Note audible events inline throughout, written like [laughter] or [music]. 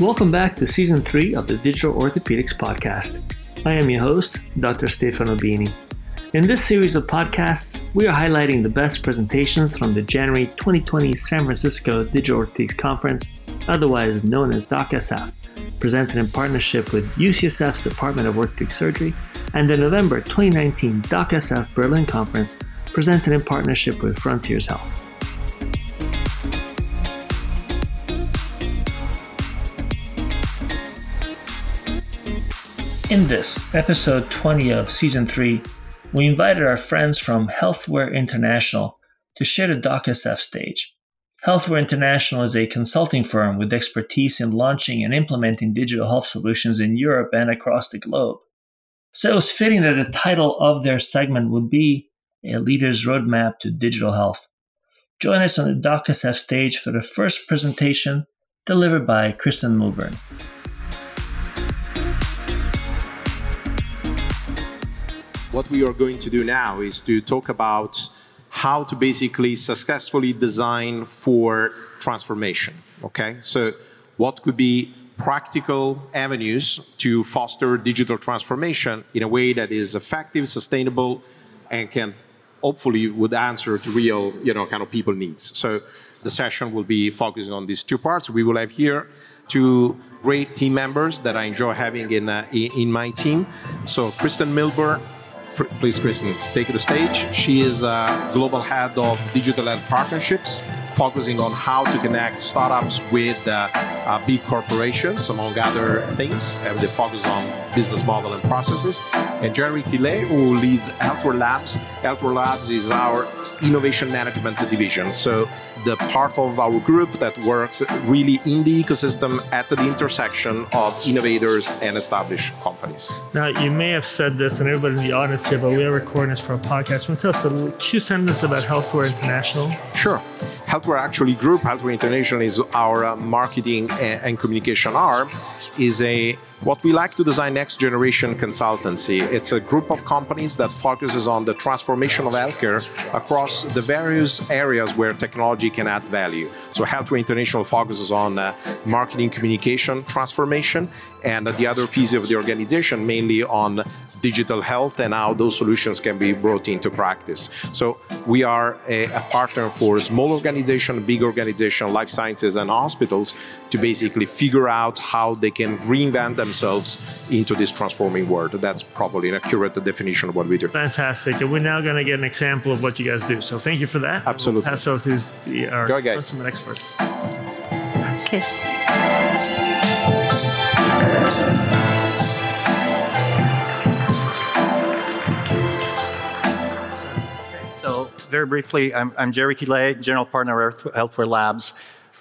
Welcome back to season three of the Digital Orthopedics Podcast. I am your host, Dr. Stefano Bini. In this series of podcasts, we are highlighting the best presentations from the January 2020 San Francisco Digital Orthopedics Conference, otherwise known as DOCSF, presented in partnership with UCSF's Department of Orthopedic Surgery, and the November 2019 DOCSF Berlin Conference, presented in partnership with Frontiers Health. In this, episode 20 of season 3, we invited our friends from Healthware International to share the DOCSF stage. Healthware International is a consulting firm with expertise in launching and implementing digital health solutions in Europe and across the globe. So it was fitting that the title of their segment would be A Leader's Roadmap to Digital Health. Join us on the DOCSF stage for the first presentation delivered by Kristen Milburn. What we are going to do now is to talk about how to basically successfully design for transformation. Okay, so what could be practical avenues to foster digital transformation in a way that is effective, sustainable, and can hopefully would answer to real, you know, kind of people needs. So the session will be focusing on these two parts. We will have here two great team members that I enjoy having in uh, in my team. So Kristen Milburn please, Kristen, take the stage. She is uh, global head of digital and partnerships, focusing on how to connect startups with uh, uh, big corporations, among other things. And they focus on business model and processes. And Jerry Killet, who leads Healthware Labs. Healthware Labs is our innovation management division. So the part of our group that works really in the ecosystem at the intersection of innovators and established companies. Now, you may have said this, and everybody in the audience here, but we are recording this for a podcast. Can you tell us a few sentences about Healthware International? Sure. Healthware actually group, Healthware International is our uh, marketing and communication arm, is a what we like to design next generation consultancy. It's a group of companies that focuses on the transformation of healthcare across the various areas where technology can add value. So Healthware International focuses on uh, marketing communication transformation and the other piece of the organization mainly on digital health and how those solutions can be brought into practice. So we are a, a partner for small organization, big organization, life sciences and hospitals to basically figure out how they can reinvent themselves into this transforming world. That's probably an accurate definition of what we do. Fantastic. And we're now going to get an example of what you guys do. So thank you for that. Absolutely. We'll pass over to the, our Go, guys. customer experts. Okay. very briefly, I'm, I'm Jerry Killet, General Partner at Healthware Labs.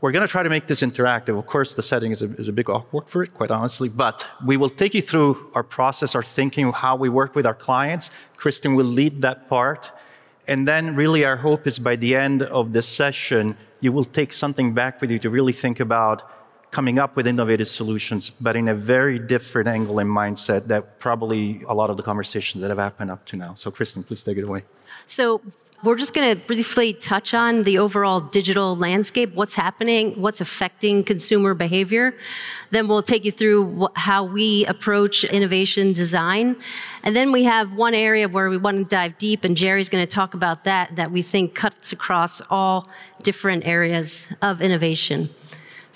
We're going to try to make this interactive. Of course, the setting is a, is a big awkward for it, quite honestly, but we will take you through our process, our thinking, how we work with our clients. Kristen will lead that part. And then, really, our hope is by the end of this session, you will take something back with you to really think about coming up with innovative solutions, but in a very different angle and mindset that probably a lot of the conversations that have happened up to now. So, Kristen, please take it away. So, we're just going to briefly touch on the overall digital landscape, what's happening, what's affecting consumer behavior. Then we'll take you through how we approach innovation design. And then we have one area where we want to dive deep, and Jerry's going to talk about that, that we think cuts across all different areas of innovation.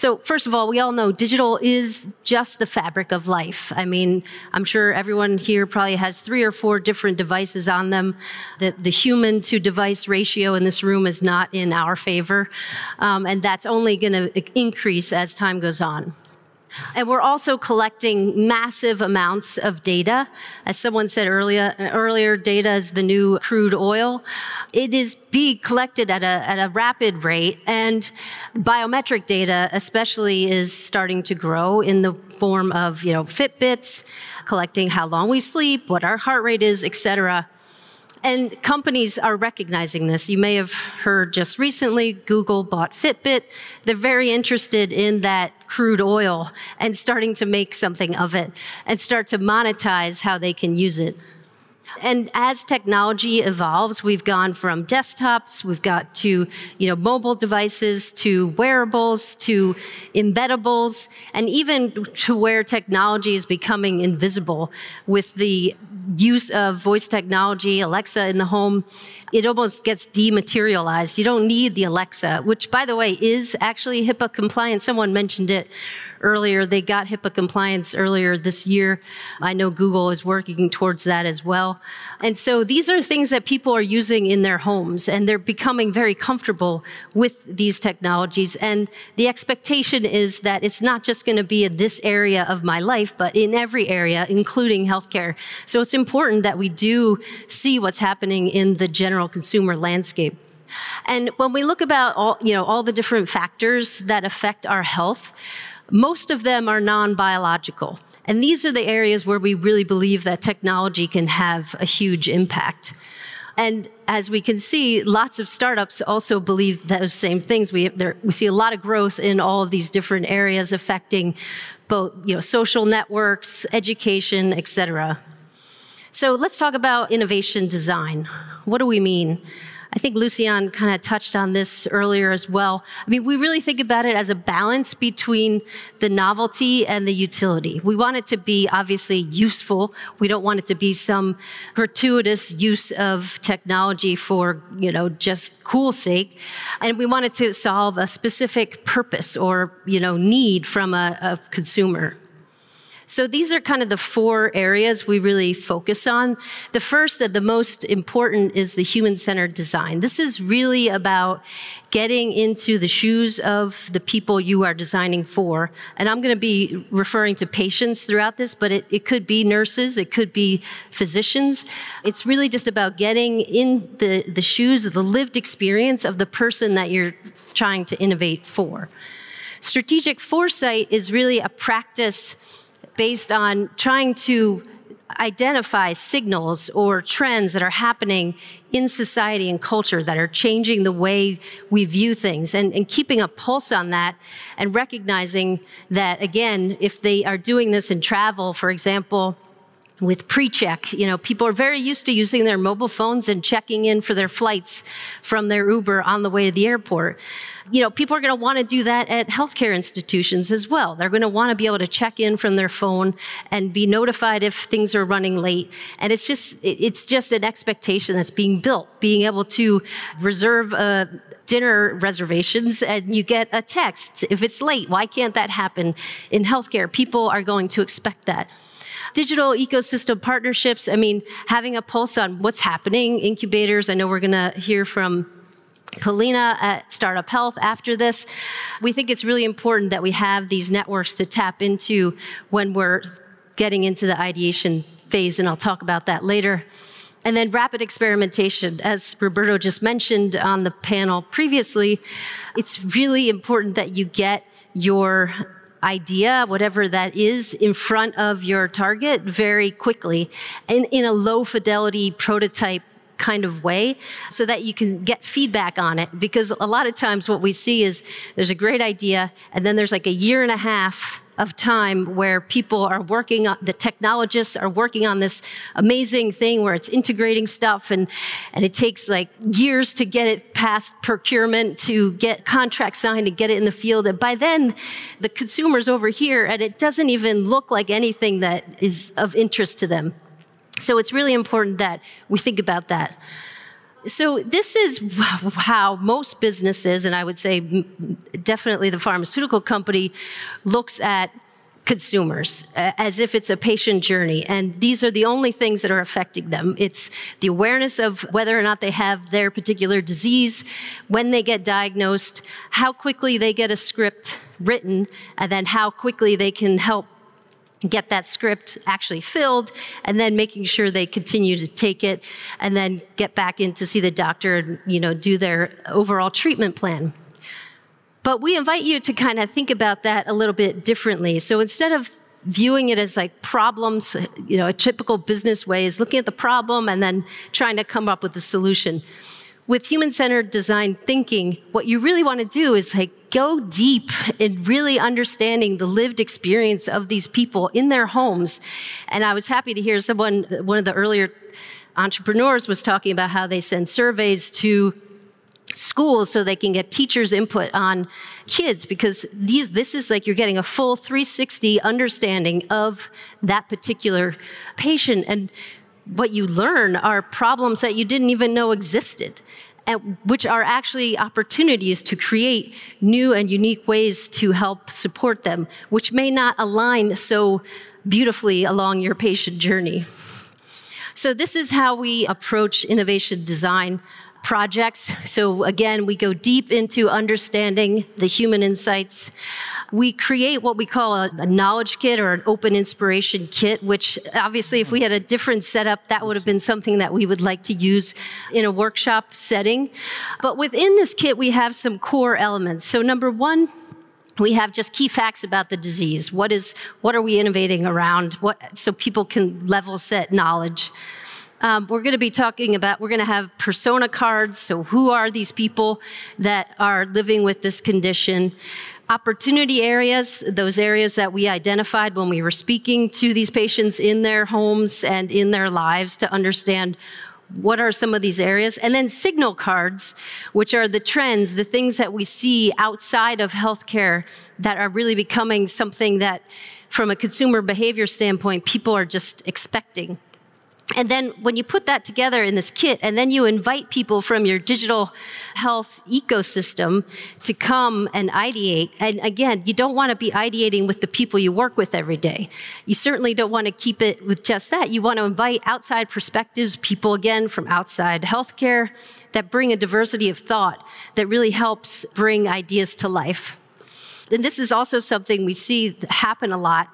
So, first of all, we all know digital is just the fabric of life. I mean, I'm sure everyone here probably has three or four different devices on them. The, the human to device ratio in this room is not in our favor, um, and that's only going to increase as time goes on. And we're also collecting massive amounts of data. As someone said earlier, earlier data is the new crude oil. It is being collected at a, at a rapid rate, and biometric data especially is starting to grow in the form of, you know, Fitbits, collecting how long we sleep, what our heart rate is, et cetera. And companies are recognizing this. You may have heard just recently Google bought Fitbit. They're very interested in that crude oil and starting to make something of it and start to monetize how they can use it. And as technology evolves, we've gone from desktops, we've got to, you know, mobile devices, to wearables, to embeddables, and even to where technology is becoming invisible with the use of voice technology, Alexa in the home, it almost gets dematerialized. You don't need the Alexa, which by the way is actually HIPAA compliant. Someone mentioned it earlier. They got HIPAA compliance earlier this year. I know Google is working towards that as well. And so these are things that people are using in their homes and they're becoming very comfortable with these technologies. And the expectation is that it's not just going to be in this area of my life, but in every area, including healthcare. So it's important that we do see what's happening in the general consumer landscape. And when we look about all, you know, all the different factors that affect our health, most of them are non biological. And these are the areas where we really believe that technology can have a huge impact. And as we can see, lots of startups also believe those same things. We, there, we see a lot of growth in all of these different areas affecting both you know, social networks, education, et cetera. So let's talk about innovation design. What do we mean? I think Lucian kind of touched on this earlier as well. I mean, we really think about it as a balance between the novelty and the utility. We want it to be obviously useful. We don't want it to be some gratuitous use of technology for, you know, just cool sake. And we want it to solve a specific purpose or, you know, need from a, a consumer. So these are kind of the four areas we really focus on. The first and the most important is the human centered design. This is really about getting into the shoes of the people you are designing for. And I'm going to be referring to patients throughout this, but it, it could be nurses, it could be physicians. It's really just about getting in the, the shoes of the lived experience of the person that you're trying to innovate for. Strategic foresight is really a practice based on trying to identify signals or trends that are happening in society and culture that are changing the way we view things and, and, keeping a pulse on that and recognizing that, again, if they are doing this in travel, for example, with pre-check. You know, people are very used to using their mobile phones and checking in for their flights from their Uber on the way to the airport. You know, people are going to want to do that at healthcare institutions as well. They're going to want to be able to check in from their phone and be notified if things are running late. And it's just it's just an expectation that's being built, being able to reserve a dinner reservations and you get a text if it's late. Why can't that happen in healthcare? People are going to expect that digital ecosystem partnerships. I mean, having a pulse on what's happening, incubators. I know we're going to hear from Polina at Startup Health after this. We think it's really important that we have these networks to tap into when we're getting into the ideation phase, and I'll talk about that later. And then rapid experimentation. As Roberto just mentioned on the panel previously, it's really important that you get your idea, whatever that is, in front of your target very quickly. In, in a low fidelity prototype kind of way so that you can get feedback on it. Because a lot of times what we see is there's a great idea and then there's like a year and a half of time where people are working on the technologists are working on this amazing thing where it's integrating stuff and and it takes like years to get it past procurement to get contracts signed and get it in the field and by then the consumers over here and it doesn't even look like anything that is of interest to them so it's really important that we think about that so this is [laughs] how most businesses, and I would say definitely the pharmaceutical company, looks at consumers as if it's a patient journey. And these are the only things that are affecting them. It's the awareness of whether or not they have their particular disease, when they get diagnosed, how quickly they get a script written, and then how quickly they can help get that script actually filled and then making sure they continue to take it and then get back in to see the doctor and you know do their overall treatment plan. But we invite you to kind of think about that a little bit differently. So instead of viewing it as like problems you know a typical business way is looking at the problem and then trying to come up with a solution. With human centered design thinking what you really want to do is like go deep in really understanding the lived experience of these people in their homes. And I was happy to hear someone, one of the earlier entrepreneurs was talking about how they send surveys to schools so they can get teachers input on kids because these this is like you're getting a full 360 understanding of that particular patient and what you learn are problems that you didn't even know existed which are actually opportunities to create new and unique ways to help support them which may not align so beautifully along your patient journey. So this is how we approach innovation design projects. So, again, we go deep into understanding the human insights. We create what we call a, a, knowledge kit or an open inspiration kit, which obviously, if we had a different setup, that would have been something that we would like to use in a workshop setting. But within this kit, we have some core elements. So, number one, we have just key facts about the disease. What is, what are we innovating around? What, so people can level set knowledge. Um, we're going to be talking about, we're going to have persona cards. So, who are these people that are living with this condition? Opportunity areas, those areas that we identified when we were speaking to these patients in their homes and in their lives to understand what are some of these areas? And then signal cards, which are the trends, the things that we see outside of healthcare that are really becoming something that, from a consumer behavior standpoint, people are just expecting and then when you put that together in this kit, and then you invite people from your digital health ecosystem to come and ideate. And again, you don't want to be ideating with the people you work with every day. You certainly don't want to keep it with just that. You want to invite outside perspectives, people again from outside healthcare that bring a diversity of thought that really helps bring ideas to life. And this is also something we see happen a lot.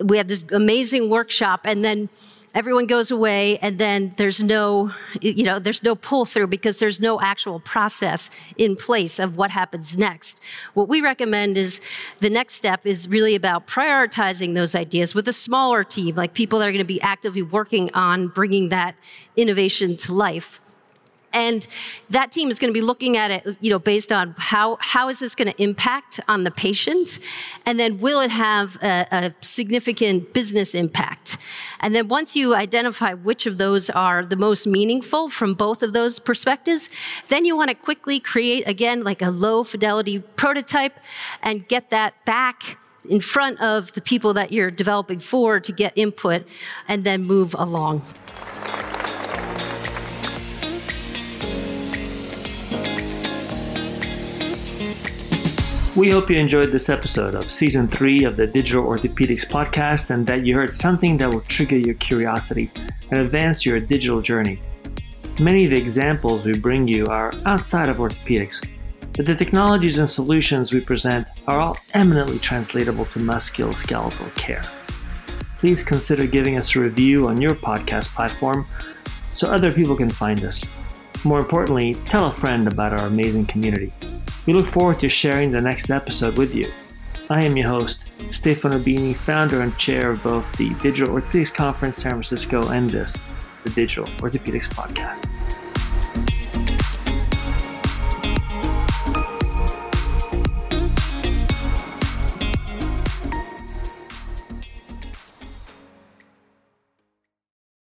We had this amazing workshop, and then everyone goes away and then there's no you know there's no pull through because there's no actual process in place of what happens next. What we recommend is the next step is really about prioritizing those ideas with a smaller team like people that are going to be actively working on bringing that innovation to life and that team is going to be looking at it, you know, based on how, how is this going to impact on the patient? And then will it have a, a significant business impact? And then once you identify which of those are the most meaningful from both of those perspectives, then you want to quickly create, again, like a low fidelity prototype and get that back in front of the people that you're developing for to get input and then move along. We hope you enjoyed this episode of season three of the Digital Orthopedics podcast and that you heard something that will trigger your curiosity and advance your digital journey. Many of the examples we bring you are outside of orthopedics, but the technologies and solutions we present are all eminently translatable to musculoskeletal care. Please consider giving us a review on your podcast platform so other people can find us. More importantly, tell a friend about our amazing community. We look forward to sharing the next episode with you. I am your host, Stefano Bini, founder and chair of both the Digital Orthopedics Conference San Francisco and this, the Digital Orthopedics Podcast.